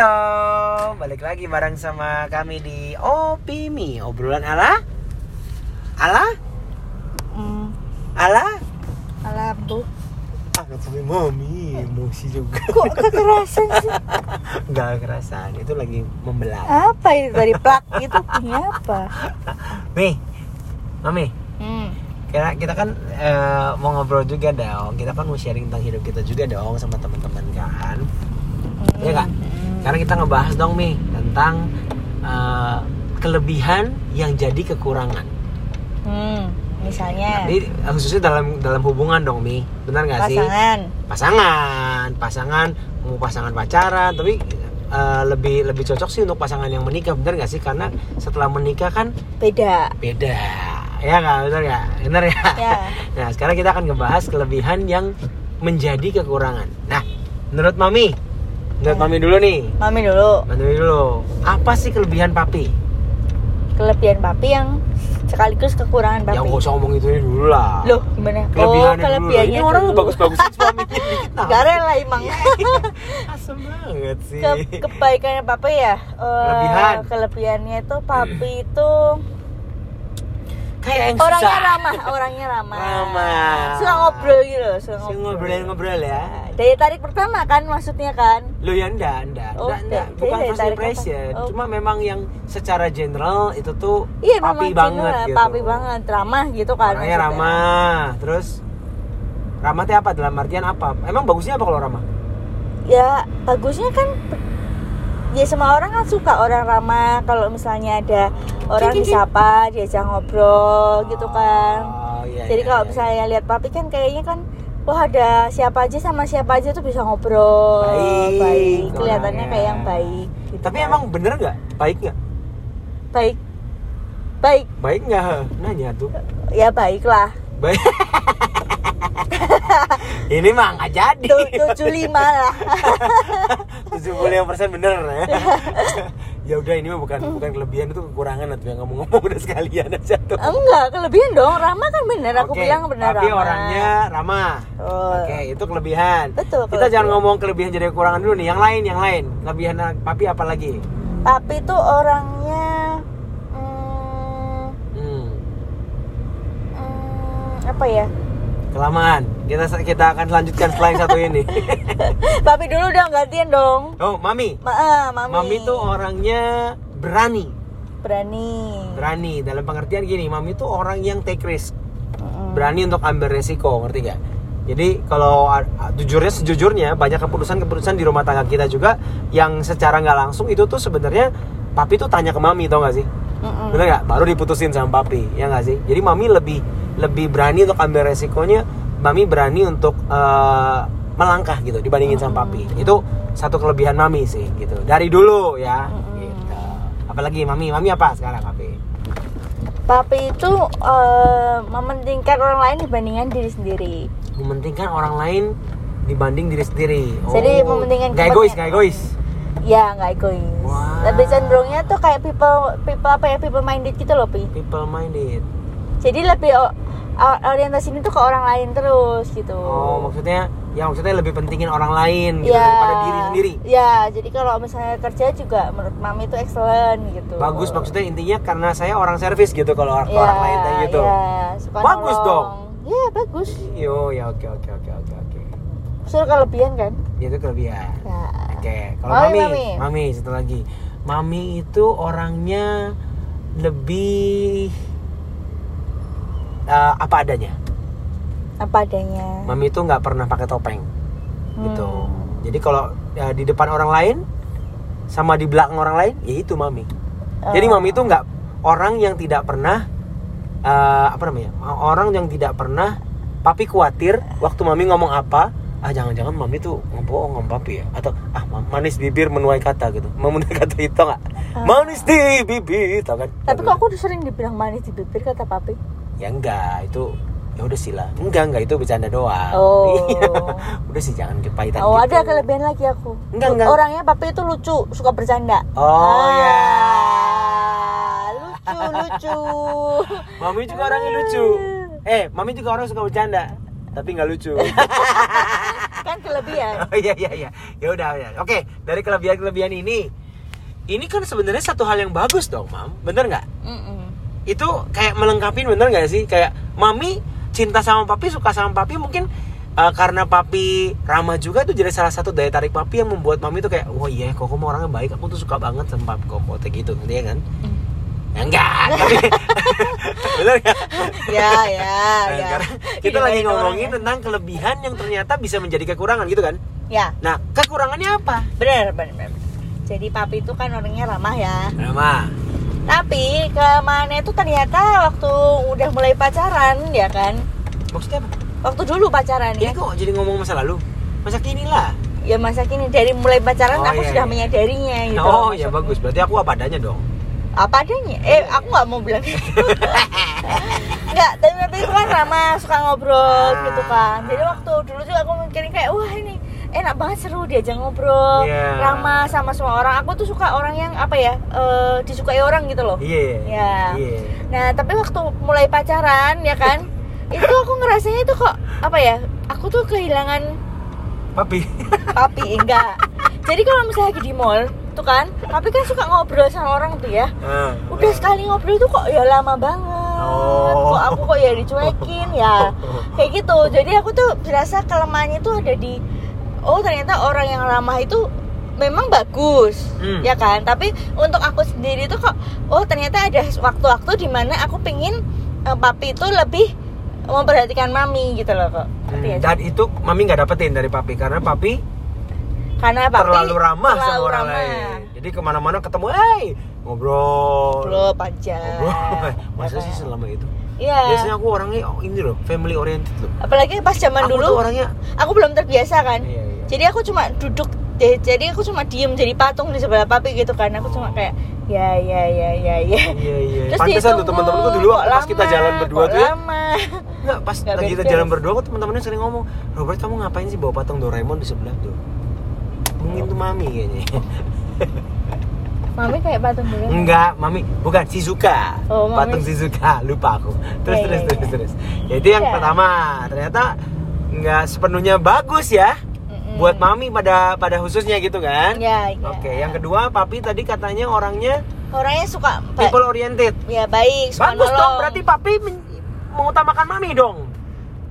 Halo, balik lagi bareng sama kami di Opimi Obrolan ala Ala? Hmm, Ala? ala bu. Ah, sampai mami, emosi juga Kok kekerasan sih? Gak kerasan, itu lagi membelah Apa itu dari plak itu punya apa? Nih, Mami, Hmm. kita, kita kan eh, mau ngobrol juga dong Kita kan mau sharing tentang hidup kita juga dong sama teman-teman kan Iya nggak? Karena kita ngebahas dong Mi tentang eh, kelebihan yang jadi kekurangan Hmm. Misalnya Ini khususnya dalam dalam hubungan dong Mi, benar nggak sih? pasangan. Pasangan, pasangan mau pasangan pacaran, tapi eh, lebih lebih cocok sih untuk pasangan yang menikah, benar nggak sih? Karena setelah menikah kan Beda. beda, ya nggak benar nggak? Benar ya? Ya. Nah sekarang kita akan ngebahas kelebihan yang menjadi kekurangan. Nah, menurut Mami, Ya. Mami dulu nih, Mami dulu. Mami dulu, apa sih kelebihan Papi? Kelebihan papi yang sekaligus kekurangan papi. Yang gak usah ngomong itu dulu lah. Loh, gimana? Kelebihannya oh, dulu kelebihannya Ini orang dulu. bagus-bagusin suaminya. Gak rela emang. Asem banget sih. Ke, kebaikannya papi ya. Kelebihan. Kelebihannya itu papi itu Kayak yang orangnya susah. ramah, orangnya ramah. Ramah. Suka ngobrol gitu, loh, suka ngobrol. ngobrol-ngobrol ya. Daya tarik pertama kan maksudnya kan? Lu ya enggak, enggak, Oh, enggak, enggak. Bukan first impression. Oh. Cuma memang yang secara general itu tuh Iya papi banget general, gitu. papi banget, ramah gitu kan. Orangnya maksudnya. ramah. Terus ramah apa dalam artian apa? Emang bagusnya apa kalau ramah? Ya bagusnya kan ya semua orang kan suka orang ramah kalau misalnya ada orang disapa diajak ngobrol gitu kan. Oh, iya, Jadi iya, kalau iya. misalnya lihat papi kan kayaknya kan wah ada siapa aja sama siapa aja tuh bisa ngobrol Baik, baik. kelihatannya kayak yang baik gitu Tapi kan. emang bener nggak? Baik nggak? baik baik Baik nggak? Nanya tuh. ya baik lah Baik. Ini mah nggak jadi. tujuh lima lah 75 persen bener ya. ya udah ini mah bukan bukan kelebihan itu kekurangan atau yang ngomong-ngomong udah sekalian aja tuh. enggak kelebihan dong ramah kan bener aku Oke, bilang bener Tapi orangnya ramah. Betul. Oke, itu kelebihan. Betul, Kita jangan ngomong kelebihan jadi kekurangan dulu nih. Yang lain, yang lain. Kelebihan papi apa lagi? Papi tuh orangnya hmm, Hmm, hmm, apa ya? Kelamaan. Kita kita akan lanjutkan yang satu ini. Papi dulu dong gantian dong. oh, mami. Ma ah, mami. Mami tuh orangnya berani. berani. Berani dalam pengertian gini, mami tuh orang yang take risk. Mm-mm. berani untuk ambil resiko ngerti gak? Jadi kalau jujurnya sejujurnya banyak keputusan-keputusan di rumah tangga kita juga yang secara nggak langsung itu tuh sebenarnya papi tuh tanya ke mami tau gak sih? Mm-mm. Bener nggak? Baru diputusin sama papi ya nggak sih? Jadi mami lebih lebih berani untuk ambil resikonya, mami berani untuk eh, melangkah gitu dibandingin sama papi. Itu satu kelebihan mami sih gitu. Dari dulu ya. Mm-mm. Gitu. Apalagi mami, mami apa sekarang papi? Papi itu eh, mementingkan orang lain dibandingkan diri sendiri. mementingkan orang lain dibanding diri sendiri. Jadi mementingkan Gak egois, gak egois. Ya nggak egois. Wah. Lebih cenderungnya tuh kayak people people apa ya people minded gitu loh pi. People minded. Jadi lebih o- o- orientasinya tuh ke orang lain terus gitu. Oh, maksudnya ya maksudnya lebih pentingin orang lain gitu Ya. daripada diri sendiri. Ya, jadi kalau misalnya kerja juga menurut mami itu excellent gitu. Bagus maksudnya intinya karena saya orang servis gitu kalau orang, Ya, orang lain kayak gitu. ya, Bagus nolong. dong. Ya, bagus. Yo, ya oke oke oke oke oke. Suruh kelebihan kan? Ya, Itu kelebihan. Ya. Oke, kalau Mami, mami, Mami. mami, satu lagi. Mami itu orangnya lebih eh, apa adanya. Apa adanya. Mami itu nggak pernah pakai topeng. gitu. Hmm. Jadi kalau ya, di depan orang lain sama di belakang orang lain, ya itu mami. Jadi Oh. mami itu nggak orang yang tidak pernah eh, apa namanya? Orang yang tidak pernah papi khawatir waktu mami ngomong apa, ah jangan-jangan mami tuh ngebohong sama papi ya atau ah ma- manis bibir menuai kata gitu. Menuai kata itu nggak? Manis di bibir, tau kan? Ah. Tapi kok aku udah sering dibilang manis di bibir kata papi. ya enggak itu ya udah sih lah enggak enggak itu bercanda doang Oh. Iya. udah sih jangan kepahitan Oh, gitu. ada kelebihan lagi aku. Enggak, enggak. Orangnya papi itu lucu, suka bercanda. Oh, ya. Lucu, lucu. Mami juga orangnya lucu. Eh, Mami juga orang suka bercanda, tapi nggak lucu. Kelebihan Oh iya iya iya. Ya udah ya. Oke, dari kelebihan-kelebihan ini ini kan sebenarnya satu hal yang bagus dong, Mam. Bener nggak? Mm-mm. Itu kayak melengkapi bener nggak sih? Kayak mami cinta sama papi, suka sama papi mungkin uh, karena papi ramah juga itu jadi salah satu daya tarik papi yang membuat mami tuh kayak, "Oh iya, Koko mau orangnya baik. Aku tuh suka banget sama papi Koko." Kayak gitu, ngerti ya kan? Mm. Ya enggak, bener nggak? ya ya Nah, ya kita lagi Gilirin ngomongin orang. tentang kelebihan yang ternyata bisa menjadi kekurangan gitu kan? ya Nah, kekurangannya apa? benar benar benar. jadi papi itu kan orangnya ramah ya Ramah. tapi kelemahannya itu ternyata waktu udah mulai pacaran ya kan Maksudnya apa? waktu dulu pacaran Ini ya kok jadi ngomong masa lalu? Masa kini lah. ya masa kini dari mulai pacaran Oh, aku iya, sudah iya. menyadarinya gitu oh ya bagus. Berarti aku apa adanya dong. Apa adanya eh aku nggak mau bilang gitu nggak tapi papi itu kan ramah suka ngobrol Ah. gitu kan jadi waktu dulu juga aku mikirin kayak wah ini enak banget seru diajak ngobrol Iya. ramah sama semua orang aku tuh suka orang yang apa ya eh, disukai orang gitu loh Iya. Ya. Iya. Nah, tapi waktu mulai pacaran ya kan, itu aku ngerasanya itu kok apa ya? Aku tuh kehilangan Papi. papi enggak. Jadi kalau misalnya lagi di mall, tuh kan, papi kan suka ngobrol sama orang tuh ya. Ah, Udah ah. sekali ngobrol tuh kok ya lama banget. Oh. Kok aku kok ya dicuekin ya. Kayak gitu. Jadi aku tuh berasa kelemahannya tuh ada di oh ternyata orang yang ramah itu memang bagus Hmm. ya kan tapi untuk aku sendiri tuh kok oh ternyata ada waktu-waktu di mana aku pengen eh, papi itu lebih memperhatikan mami gitu loh kok Hmm? Dan itu mami nggak dapetin dari papi karena papi karena papi terlalu ramah sama terlalu orang ramah. lain. Jadi ke mana-mana ketemu, hey ngobrol. Ngobrol panjang Ngobrol. Masa Ya sih selama itu? iya Biasanya aku orangnya oh, ini loh, family oriented loh. apalagi pas zaman aku dulu tuh orangnya aku belum terbiasa kan Iya, iya. jadi aku cuma duduk eh, jadi aku cuma diem jadi patung di sebelah papi gitu kan aku cuma kayak ya ya ya ya ya Iya iya. Terus Pantesan tuh ditunggu, teman-temanku dulu kok waktu pas kita lama, jalan berdua tuh ya. lama. Enggak, pas lagi kita jalan berdua kok teman-temannya sering ngomong, "Robert, kamu ngapain sih bawa patung Doraemon di sebelah tuh?" Mungkin tuh mami kayaknya. mami kayak patung dulu Enggak, mami, bukan Shizuka. Oh, Mami. Patung Shizuka, lupa aku. Terus Iya, terus iya, terus iya. terus. Ya, itu yang Iya. pertama. Ternyata nggak sepenuhnya bagus ya Mm-mm. buat mami pada pada khususnya gitu kan. ya, ya. Oke, yang kedua papi tadi katanya orangnya orangnya suka people oriented. ya baik suka Bagus dong, nolong. berarti papi men- mengutamakan mami dong.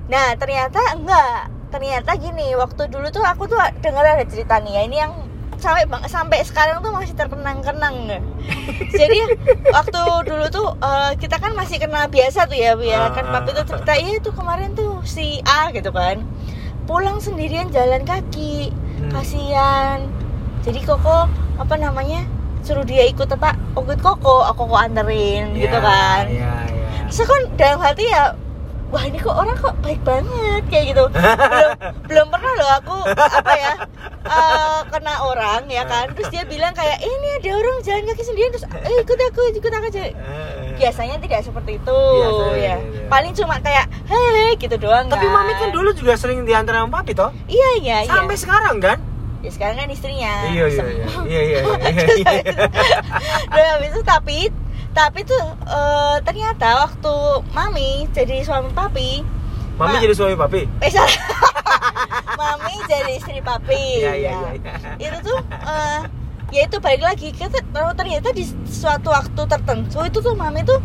nah ternyata enggak ternyata gini waktu dulu tuh aku tuh dengar ada cerita nih ya ini yang sampai sampai sekarang tuh masih terkenang-kenang. Jadi waktu dulu tuh eh, kita kan masih kenal biasa tuh ya Bu, ya. Ah, kan ah, papi tuh cerita iya tuh kemarin tuh si A gitu kan. Pulang sendirian jalan kaki. Hmm. kasihan. Jadi koko apa namanya suruh dia ikut apa ikut koko aku kok anterin gitu Ya, kan. Iya, iya. Terus kan dalam hati ya wah ini kok orang kok baik banget kayak gitu belum belum pernah loh aku apa ya eh, kena orang ya kan terus dia bilang kayak "Eh, ini ada orang jalan kaki sendirian terus eh ikut aku ikut aku aja Eh, biasanya tidak seperti itu Biasanya, ya iya. paling cuma kayak hei gitu doang Tapi mami kan dulu juga sering diantar sama papi toh. iya iya iya Sampai sekarang kan? ya sekarang kan istrinya Iya iya iya. Iya iya iya. iya. Nah, habis itu tapi tapi tuh eh, ternyata waktu mami jadi suami papi Mami Ma- jadi suami papi. Eh salah. Mami jadi istri papi. Iya iya ya. iya. Itu tuh eh, ya itu balik lagi kita ternyata di suatu waktu tertentu itu tuh mami tuh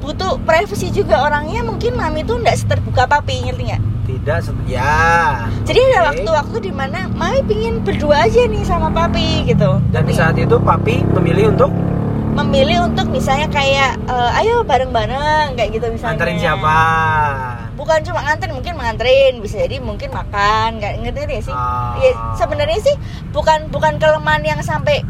butuh privasi juga orangnya mungkin mami tuh nggak seterbuka papi ngerti nggak? Tidak ya. Jadi ada Oke. waktu-waktu di mana mami pingin berdua aja nih sama papi gitu. Dan di saat itu papi memilih untuk? Memilih untuk misalnya kayak eh, ayo bareng-bareng kayak gitu misalnya. antarin siapa? Bukan cuma nganterin mungkin menganterin bisa jadi mungkin makan nggak ngerti nggak sih? Ah. ya sebenarnya sih bukan bukan kelemahan yang sampai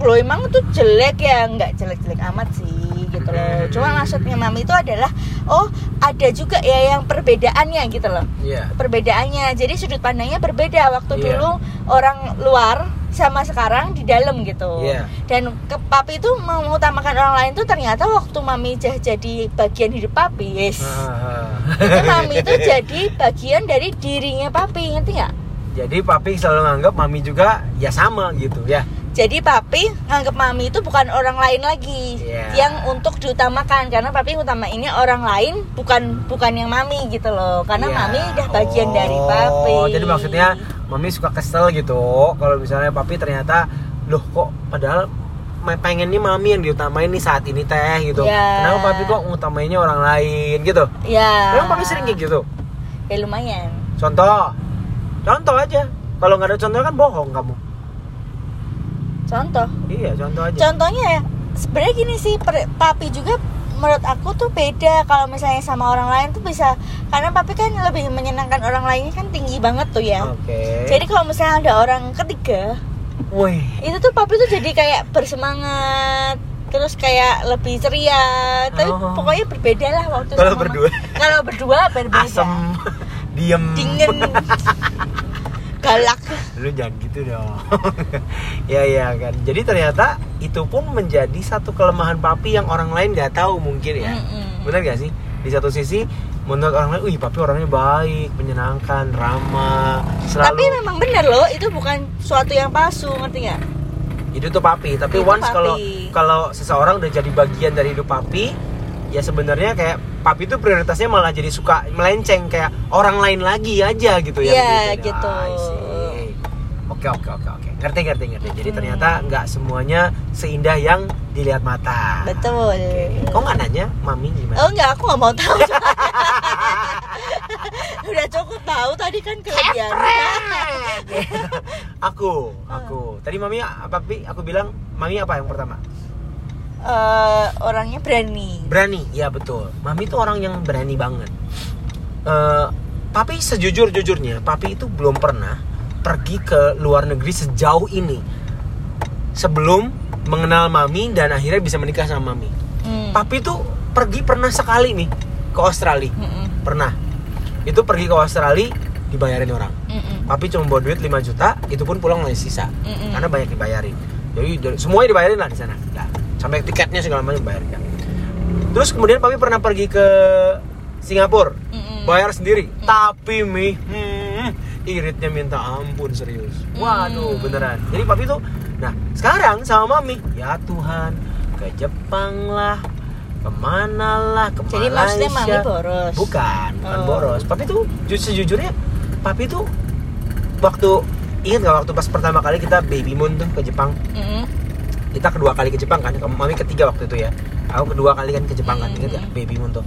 lo emang tuh jelek ya nggak jelek-jelek amat sih gitu loh Hmm. cuma maksudnya mami itu adalah oh ada juga ya yang perbedaannya gitu loh Iya. perbedaannya jadi sudut pandangnya berbeda waktu Iya. dulu orang luar sama sekarang di dalam gitu Iya. dan ke papi itu mengutamakan orang lain tuh ternyata waktu mami jah- jadi bagian hidup papi yes Ah. itu mami itu jadi bagian dari dirinya papi ngerti nggak Jadi papi selalu nganggap mami juga ya sama gitu ya. Jadi papi nganggep mami itu bukan orang lain lagi Iya. yang untuk diutamakan karena papi utamainnya orang lain bukan bukan yang mami gitu loh karena Iya. mami udah bagian dari Oh, papi. Jadi maksudnya mami suka kesel gitu. Kalau misalnya papi ternyata loh kok padahal pengen nih mami yang diutamain nih saat ini teh gitu. Ya. kenapa papi kok ngutamainnya orang lain gitu? Ya emang papi sering kayak gitu? Ya lumayan. Contoh. Contoh aja. Kalau nggak ada contoh kan bohong kamu. Contoh? Iya contoh aja. Contohnya ya sebenarnya gini sih per- papi juga menurut aku tuh beda. Kalau misalnya sama orang lain tuh bisa karena papi kan lebih menyenangkan orang lainnya kan tinggi banget tuh ya. Oke. Jadi kalau misalnya ada orang ketiga wih. itu tuh papi tuh jadi kayak bersemangat terus kayak lebih ceria. Tapi Oh. pokoknya berbeda lah waktu Kalau berdua? kalau berdua berbeda. Asem diem. Dingin galak. Lu jangan gitu dong. Ya ya kan. Jadi ternyata itu pun menjadi satu kelemahan papi yang orang lain nggak tahu mungkin ya. Mm-mm. benar gak sih? Di satu sisi menurut orang lain, wih papi orangnya baik, menyenangkan, ramah, selalu tapi memang bener loh itu bukan suatu yang palsu ngerti nggak? Itu tuh papi. Tapi Itu once kalau kalau seseorang udah jadi bagian dari hidup papi, ya sebenarnya kayak papi tuh prioritasnya malah jadi suka melenceng kayak orang lain lagi aja gitu ya. Iya, begitu. gitu. Oke oke oke oke. Ngerti ngerti ngerti. Jadi Hmm. ternyata nggak semuanya seindah yang dilihat mata. betul Kok nggak nanya mami gimana? oh enggak aku nggak mau tahu udah cukup tahu tadi kan kelebihannya aku, aku. Tadi mami apa? Aku bilang mami apa yang pertama? Eh, orangnya berani Berani, ya betul. Mami itu orang yang berani banget. Eh, papi sejujur jujurnya, papi itu belum pernah pergi ke luar negeri sejauh ini sebelum mengenal mami dan akhirnya bisa menikah sama mami. Hmm. Papi tuh pergi pernah sekali nih ke Australia, Mm-mm. pernah. Itu pergi ke Australia dibayarin orang. Mm-mm. Papi cuma bawa duit 5 juta, itu pun pulang masih sisa. Mm-mm. Karena banyak dibayarin. Jadi semuanya dibayarin lah di sana. Nah, sampai tiketnya segala macam dibayarin kan. Terus kemudian papi pernah pergi ke Singapura, Mm-mm. bayar sendiri. Tapi mi, hmm, iritnya minta ampun serius. Waduh, Hmm. beneran. Jadi papi tuh, nah sekarang sama mami, ya Tuhan, ke Jepang lah, ke mana lah, ke Jadi maksudnya mami Malaysia. boros? Bukan, bukan Oh. boros. Papi tuh ju- sejujurnya, papi tuh waktu ingat gak waktu pas pertama kali kita baby moon tuh ke Jepang Mm-mm. Kita kedua kali ke Jepang kan mami ketiga waktu itu ya aku kedua kali kan ke Jepang kan Hmm. ingat gak baby moon tuh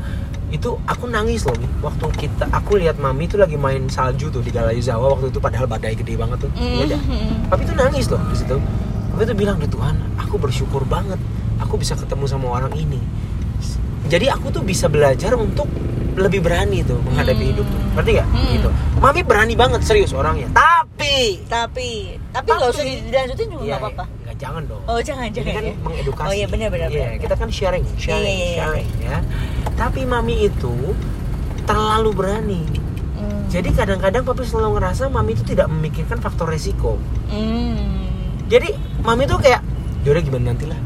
itu aku nangis loh Mi. waktu kita aku lihat mami tuh lagi main salju tuh di Galayuzawa waktu itu padahal badai gede banget tuh ingat gak? Mm-mm. Papi tuh nangis loh di situ. Papi tuh bilang, "Duh Tuhan, aku bersyukur banget aku bisa ketemu sama orang ini." Jadi aku tuh bisa belajar untuk lebih berani tuh menghadapi Hmm. hidup tuh. Ngerti gak? Hmm. Gitu. Mami berani banget serius orangnya. Tapi tapi tapi nggak usah Tapi- dilanjutin juga Iya, nggak apa-apa nggak jangan dong. oh jangan Ini jangan kan ya. mengedukasi. oh iya benar benar Iya, benar. kita kan sharing, sharing, Iya, iya, iya. sharing ya. Tapi mami itu terlalu berani. Hmm. Jadi kadang-kadang papi selalu ngerasa mami itu tidak memikirkan faktor resiko. Hmm. jadi mami tuh kayak yaudah gimana nanti lah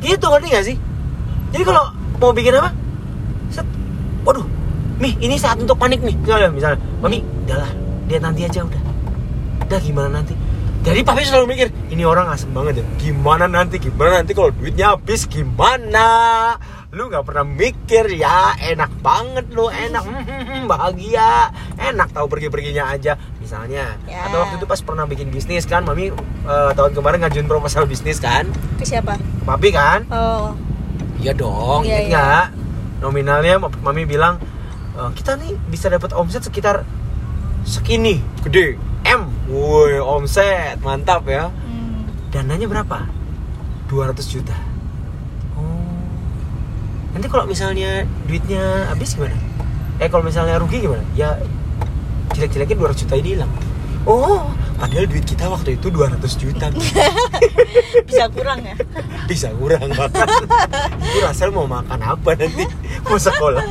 gitu ngerti gak sih jadi kalau mau bikin apa set waduh mi ini saat untuk panik nih misalnya misalnya mami udahlah lihat nanti aja udah udah gimana nanti jadi papi selalu mikir ini orang asem banget ya. Gimana nanti? Gimana nanti kalau duitnya habis? Gimana? Lu nggak pernah mikir ya enak banget lu enak. Hmm, bahagia. Enak tahu pergi perginya aja. Misalnya Ya. atau waktu itu pas pernah bikin bisnis kan mami eh, tahun kemarin ngajuin proposal bisnis kan? Ke siapa? Papi kan? Oh. Iya dong Iya, inget iya. nggak? Nominalnya mami bilang "Eh, kita nih bisa dapat omset sekitar segini gede. M woi omset mantap ya. hmm. Dananya berapa? 200 juta. Oh. Nanti kalau misalnya duitnya habis gimana? Eh kalau misalnya rugi gimana? Ya jelek-jeleknya 200 juta ini hilang. Oh padahal duit kita waktu itu 200 juta. Bisa kurang ya? Bisa kurang makan itu Rasel mau makan apa nanti? Mau sekolah.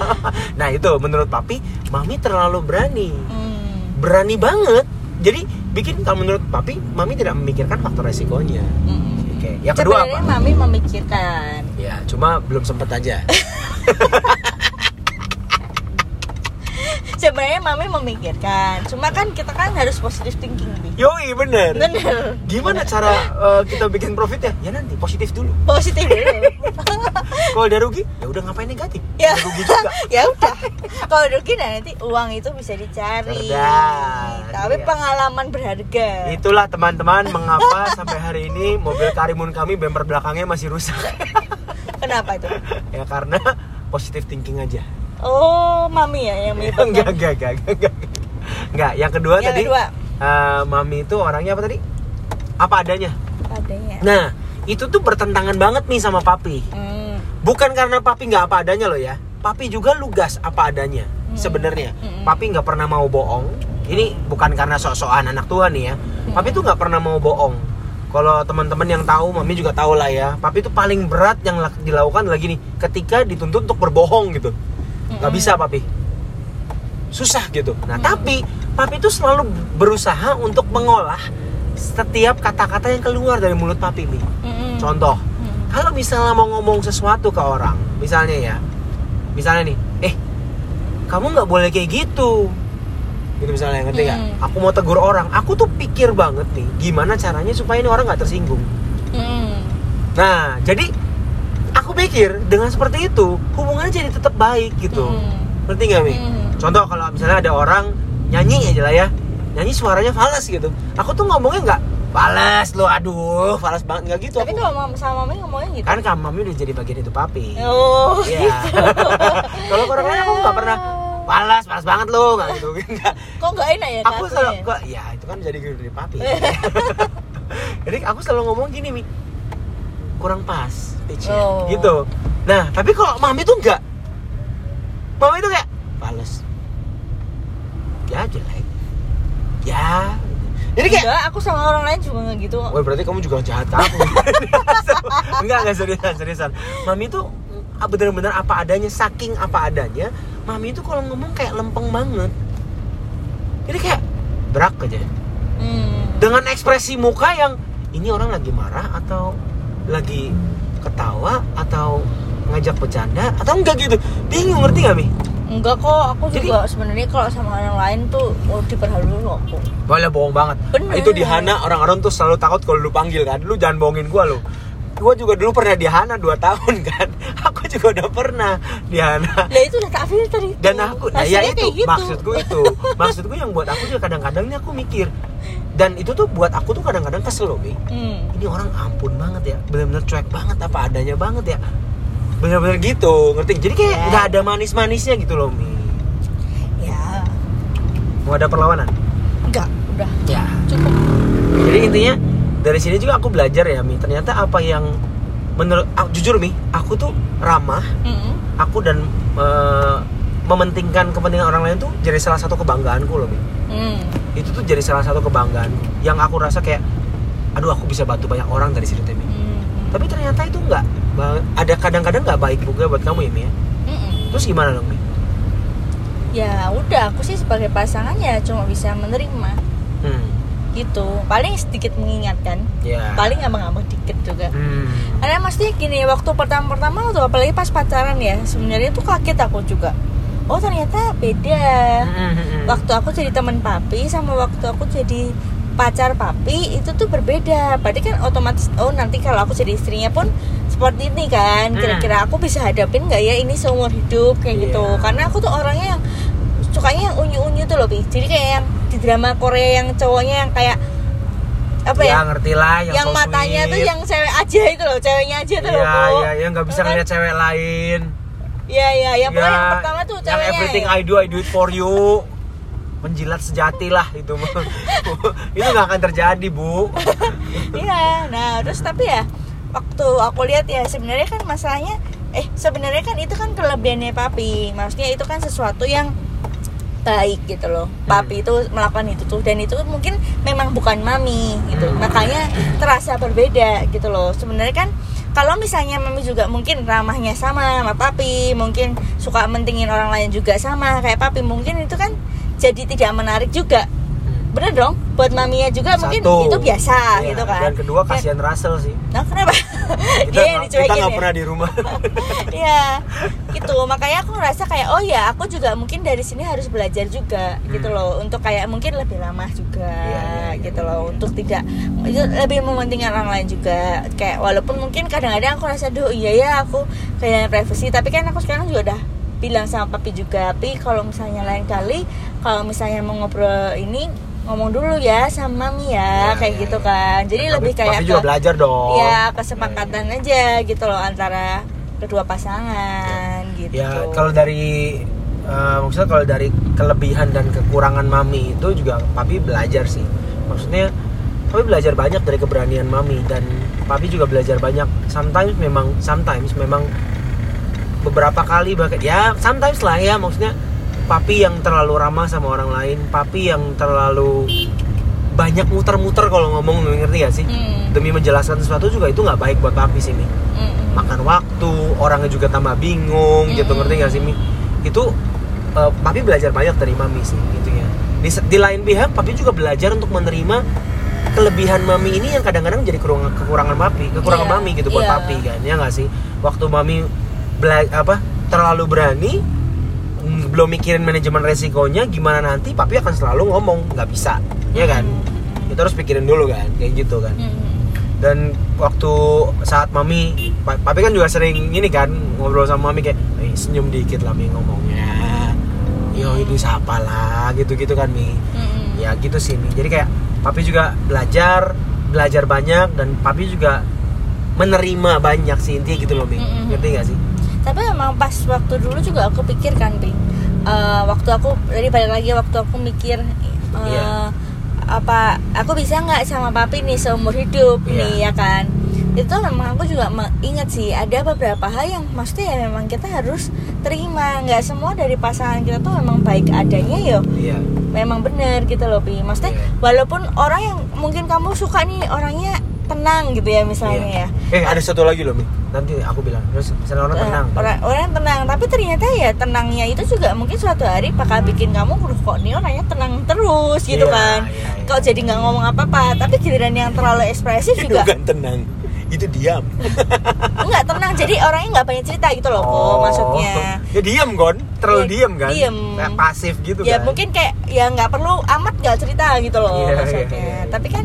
Nah itu menurut papi mami terlalu berani. Hmm. berani banget. Jadi bikin kalau menurut papi mami tidak memikirkan faktor resikonya Hmm. oke yang kedua Sebenarnya apa mami memikirkan ya cuma belum sempet aja sebenarnya mami memikirkan cuma kan kita kan harus positive thinking Bi. Yoi bener. bener Gimana cara eh, kita bikin profit ya? Ya nanti positif dulu. positif dulu Kalau udah rugi, ya udah ngapain negatif? ya Udah rugi juga. ya udah kalau rugi nah nanti uang itu bisa dicari Cerdas, tapi iya. pengalaman berharga Itulah teman-teman mengapa sampai hari ini mobil Karimun kami bumper belakangnya masih rusak. kenapa itu ya karena positif thinking aja. oh mami ya yang menyebabkan enggak, enggak, enggak, enggak, enggak. Yang kedua Yang tadi kedua. eh, mami itu orangnya apa tadi? Apa adanya. adanya Nah, itu tuh bertentangan banget nih sama papi. Hmm. Bukan karena papi nggak apa adanya loh ya. Papi juga lugas apa adanya Hmm. sebenarnya. Hmm. Papi nggak pernah mau bohong. Ini bukan karena sok-sokan anak Tuhan nih ya. Hmm. Papi tuh nggak pernah mau bohong. Kalau teman-teman yang tahu, mami juga tahu lah ya. Papi itu paling berat yang lak- dilakukan lagi nih, ketika dituntut untuk berbohong gitu. Nggak Mm-mm. bisa papi. Susah gitu. Nah Hmm. tapi papi itu selalu berusaha untuk mengolah setiap kata-kata yang keluar dari mulut papi nih. Mm-mm. Contoh. Kalau misalnya mau ngomong sesuatu ke orang, misalnya ya, misalnya nih, eh, kamu nggak boleh kayak gitu, gitu misalnya ngerti nggak? Hmm. Aku mau tegur orang, aku tuh pikir banget nih, gimana caranya supaya ini orang nggak tersinggung. Mm-mm. Nah, jadi aku pikir dengan seperti itu hubungannya jadi tetap baik gitu, Mm. ngerti nggak mi? Mm. Contoh kalau misalnya ada orang nyanyi aja lah ya, nyanyi suaranya fals gitu, aku tuh ngomongnya nggak fals lo, aduh, fals banget. Nggak gitu. tapi aku. kalau sama mami ngomongnya gitu. Kan kamu mami udah jadi bagian itu papi. Oh Iya. gitu. Kalau orang lain aku nggak pernah palas palas banget lo nggak gitu. Kok nggak enak ya aku selalu kok ya itu kan jadi dari papi. Jadi aku selalu ngomong gini mi. Kurang pas pitchnya Oh. gitu. Nah tapi kalau mami tuh enggak mami tuh kayak pales ya jelek. Ya jadi kayak enggak aku sama orang lain juga nggak gitu. Wah berarti kamu juga jahat ke aku. Enggak, enggak seriusan, seriusan. Mami tuh ah, bener-bener apa adanya Saking apa adanya Mami itu kalau ngomong kayak lempeng banget. Jadi kayak berak aja. Hmm. Dengan ekspresi muka yang Ini orang lagi marah atau Lagi ketawa Atau ngajak bercanda Atau enggak gitu. Bingung ngerti gak Mi? Enggak kok aku Jadi- juga sebenarnya kalau sama orang lain tuh oh, diperhalus aku Boleh bohong banget. Bener. Itu di Hana orang-orang tuh selalu takut kalau lu panggil kan? Lu jangan bohongin gua lu. Gua juga dulu pernah di Hana 2 tahun kan? Aku juga udah pernah di Hana lah itu udah tak filter itu dan aku nah ya itu gitu. maksudku itu. Maksudku yang buat aku juga kadang-kadang ini aku mikir. Dan itu tuh buat aku tuh kadang-kadang kesel loh Mi hmm. ini orang ampun banget ya benar-benar cuek banget apa adanya banget ya benar-benar gitu ngerti? Jadi kayak Ya. nggak ada manis-manisnya gitu loh Mi. Ya mau ada perlawanan? Enggak udah. Ya. Cukup. Jadi intinya dari sini juga aku belajar ya Mi. Ternyata apa yang menurut ah, jujur Mi aku tuh ramah. Mm-mm. aku dan eh, mementingkan kepentingan orang lain tuh jadi salah satu kebanggaanku loh Mi. Hmm. itu tuh jadi salah satu kebanggaan yang aku rasa kayak aduh aku bisa bantu banyak orang dari situ Temi Hmm. tapi ternyata itu enggak ada kadang-kadang nggak baik juga buat kamu ya Mi ya? Mm-mm. terus gimana dong Mi? Ya udah aku sih sebagai pasangan ya cuma bisa menerima. Hmm. Gitu. Paling sedikit mengingatkan. Ya. Paling abang-abang dikit juga. Hmm. Karena mesti gini waktu pertama-pertama tuh apalagi pas pacaran ya sebenarnya tuh kaget aku juga. Oh ternyata beda. Hmm. waktu aku jadi teman papi sama waktu aku jadi pacar papi itu tuh berbeda. Berarti kan otomatis oh nanti kalau aku jadi istrinya pun seperti ini kan Hmm. kira-kira aku bisa hadapin nggak ya ini seumur hidup kayak gitu Iya. karena aku tuh orangnya yang sukanya yang unyu-unyu tuh loh jadi kayak yang di drama Korea yang cowoknya yang kayak apa ya, ya ngerti lah yang, yang, so matanya tuh yang cewek aja itu loh ceweknya aja tuh loh Iya, Bu. iya, yang nggak bisa Kan? ngeliat cewek lain. Iya iya yang pokoknya Ya, yang pertama tuh yang ceweknya everything ya. I do, I do it for you. Menjilat sejati lah itu. itu nggak akan terjadi, Bu. Iya, nah terus tapi ya waktu aku lihat ya sebenarnya kan masalahnya eh sebenarnya kan itu kan kelebihannya papi. Maksudnya itu kan sesuatu yang baik gitu loh. Papi itu melakukan itu tuh dan itu mungkin memang bukan mami gitu. Hmm. Makanya terasa berbeda gitu loh. Sebenarnya kan kalau misalnya mami juga mungkin ramahnya sama sama papi, mungkin suka mentingin orang lain juga sama kayak papi, mungkin itu kan jadi tidak menarik juga bener dong buat maminya juga mungkin Satu. itu biasa Iya, gitu kan dan kedua Dan- kasihan Russell sih nah kenapa kita dia yang nggak- kita nggak ya pernah di rumah Iya, gitu. Makanya aku ngerasa kayak oh ya, aku juga mungkin dari sini harus belajar juga gitu Hmm. loh, untuk kayak mungkin lebih lama juga Iya, iya, iya. gitu loh, untuk tidak itu lebih mementingkan orang lain juga. Kayak walaupun mungkin kadang-kadang aku rasa duh iya ya aku kayak privacy, tapi kan aku sekarang juga udah bilang sama papi juga, tapi kalau misalnya lain kali kalau misalnya mau ngobrol ini ngomong dulu ya sama mami ya, Iya, kayak iya, gitu iya. kan. Jadi Tapi lebih kayak papi juga ke- belajar dong. Ya kesepakatan aja gitu loh antara kedua pasangan gitu. Ya kalau dari eh, maksudnya kalau dari kelebihan dan kekurangan mami itu juga papi belajar sih. Maksudnya papi belajar banyak dari keberanian mami dan papi juga belajar banyak. Sometimes memang sometimes memang beberapa kali bahkan ya sometimes lah ya maksudnya papi yang terlalu ramah sama orang lain papi yang terlalu banyak muter-muter kalau ngomong ngerti gak sih? Hmm, demi menjelaskan sesuatu juga itu nggak baik buat papi sih Mi. Hmm, makan waktu orangnya juga tambah bingung gitu Mm-mm. ngerti gak sih Mi? Itu eh, papi belajar banyak dari mami sih gitu ya. Di, di lain pihak papi juga belajar untuk menerima kelebihan mami ini yang kadang-kadang jadi kekurangan kekurangan papi kekurangan Iya, mami gitu buat iya. papi kan ya nggak sih? Waktu mami bela apa terlalu berani belum mikirin manajemen resikonya gimana nanti papi akan selalu ngomong nggak bisa ya kan? Hmm. itu harus pikirin dulu kan kayak gitu kan. Hmm, dan waktu saat mami pa- papi kan juga sering ini kan ngobrol sama mami kayak "Eh, senyum dikit lah mi ngomongnya. Yo itu siapa lah? Gitu gitu kan mi. Hmm. ya gitu sih mi. Jadi kayak papi juga belajar belajar banyak dan papi juga menerima banyak sih intinya gitu loh mi. Mm-mm. ngerti gak sih tapi memang pas waktu dulu juga aku pikir kan Pi Eh, waktu aku dari balik lagi waktu aku mikir eh, Iya. apa aku bisa nggak sama papi nih seumur hidup Iya. nih ya kan itu memang aku juga ingat sih ada beberapa hal yang maksudnya ya memang kita harus terima nggak semua dari pasangan kita tuh memang baik adanya yo iya memang benar gitu loh Pi maksudnya Iya. walaupun orang yang mungkin kamu suka nih orangnya tenang gitu ya misalnya ya. Eh ada satu lagi loh mi nanti aku bilang. Terus misalnya orang Eh, tenang orang orang tenang. Tapi ternyata ya tenangnya itu juga mungkin suatu hari bakal bikin kamu "Loh, kok nih orangnya tenang terus? gitu Iya, kan. iya, iya. kok jadi nggak ngomong apa-apa? Tapi giliran yang terlalu ekspresif itu juga. bukan tenang. Itu diam. Nggak tenang. Jadi orangnya nggak banyak cerita gitu loh kok maksudnya. Ya diam kon terlalu Iya, diam kan? diem. Kayak pasif gitu ya kan? mungkin kayak ya nggak perlu amat nggak cerita gitu loh Iya, maksudnya. iya, iya, iya. tapi kan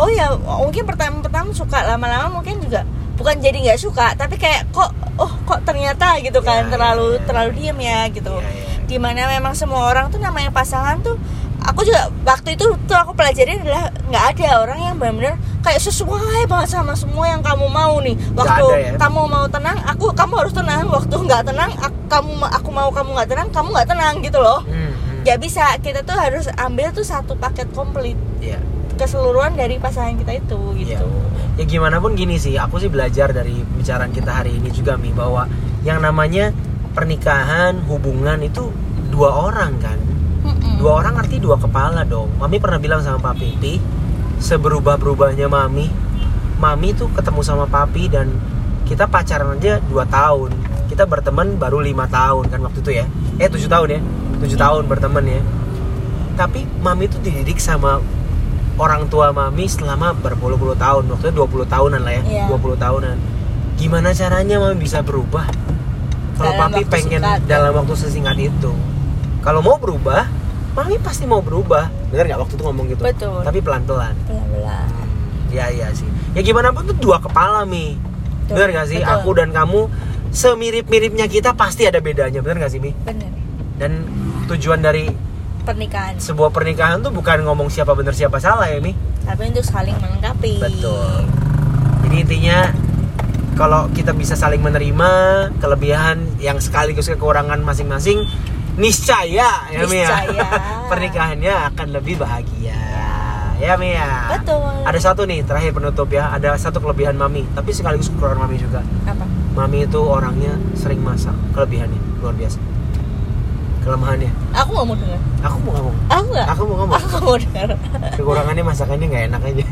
oh ya mungkin pertama-pertama suka lama-lama mungkin juga bukan jadi nggak suka tapi kayak kok oh kok ternyata gitu kan Iya, terlalu iya, iya. terlalu diem ya gitu Iya, iya. di mana memang semua orang tuh namanya pasangan tuh aku juga waktu itu tuh aku pelajari adalah nggak ada orang yang benar-benar kayak sesuai banget sama semua yang kamu mau nih waktu ada ya? kamu mau tenang aku kamu harus tenang waktu nggak tenang aku, kamu aku mau kamu nggak tenang kamu nggak tenang gitu loh Hmm, hmm. nggak bisa kita tuh harus ambil tuh satu paket komplit Iya. Keseluruhan dari pasangan kita itu Iya. gitu Ya gimana pun gini sih, aku sih belajar dari pembicaraan kita hari ini juga Mi bahwa yang namanya pernikahan, hubungan itu dua orang kan. Mm-mm. Dua orang arti dua kepala dong. Mami pernah bilang sama papi, Pi, seberubah-berubahnya Mami, Mami tuh ketemu sama papi dan kita pacaran aja dua tahun. Kita berteman baru lima tahun kan waktu itu ya. Eh tujuh tahun ya, tujuh tahun berteman ya. Tapi Mami tuh dididik sama orang tua Mami selama berpuluh-puluh tahun. Waktu itu 20 tahunan lah ya, Iya. 20 tahunan. Gimana caranya Mami bisa berubah? Kalau papi pengen singkat. dalam waktu sesingkat itu. Kalau mau berubah, Mami pasti mau berubah. Bener nggak waktu itu ngomong gitu? Betul. Tapi pelan-pelan. Pelan-pelan. Ya iya sih. Ya gimana pun tuh dua kepala Mi. Betul, Bener gak sih? betul. Aku dan kamu semirip-miripnya kita pasti ada bedanya. Bener gak sih Mi? bener Dan tujuan dari pernikahan sebuah pernikahan tuh bukan ngomong siapa bener siapa salah ya Mi. tapi untuk saling melengkapi Betul. Jadi intinya kalau kita bisa saling menerima kelebihan yang sekaligus kekurangan masing-masing, niscaya ya Mi ya. Pernikahannya akan lebih bahagia. Ya Mi ya. betul Ada satu nih terakhir penutup ya, ada satu kelebihan Mami, tapi sekaligus kekurangan Mami juga. apa Mami itu orangnya sering masak, kelebihannya luar biasa. Kelemahannya, aku nggak mau dengar aku mau ngomong, aku nggak aku mau ngomong. aku nggak mau dengar Kekurangannya masakannya nggak enak aja.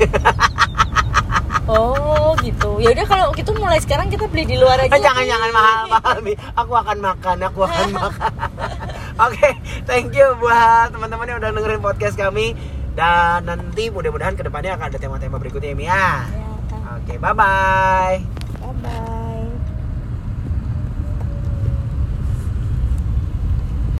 oh gitu ya udah kalau gitu mulai sekarang kita beli di luar aja Eh, jangan jangan mahal mahal Mi. Aku akan makan, aku akan makan. Oke, thank you buat teman-teman yang udah dengerin podcast kami dan nanti mudah-mudahan ke depannya akan ada tema-tema berikutnya ya Mia Ya, kan. oke bye bye Bye bye.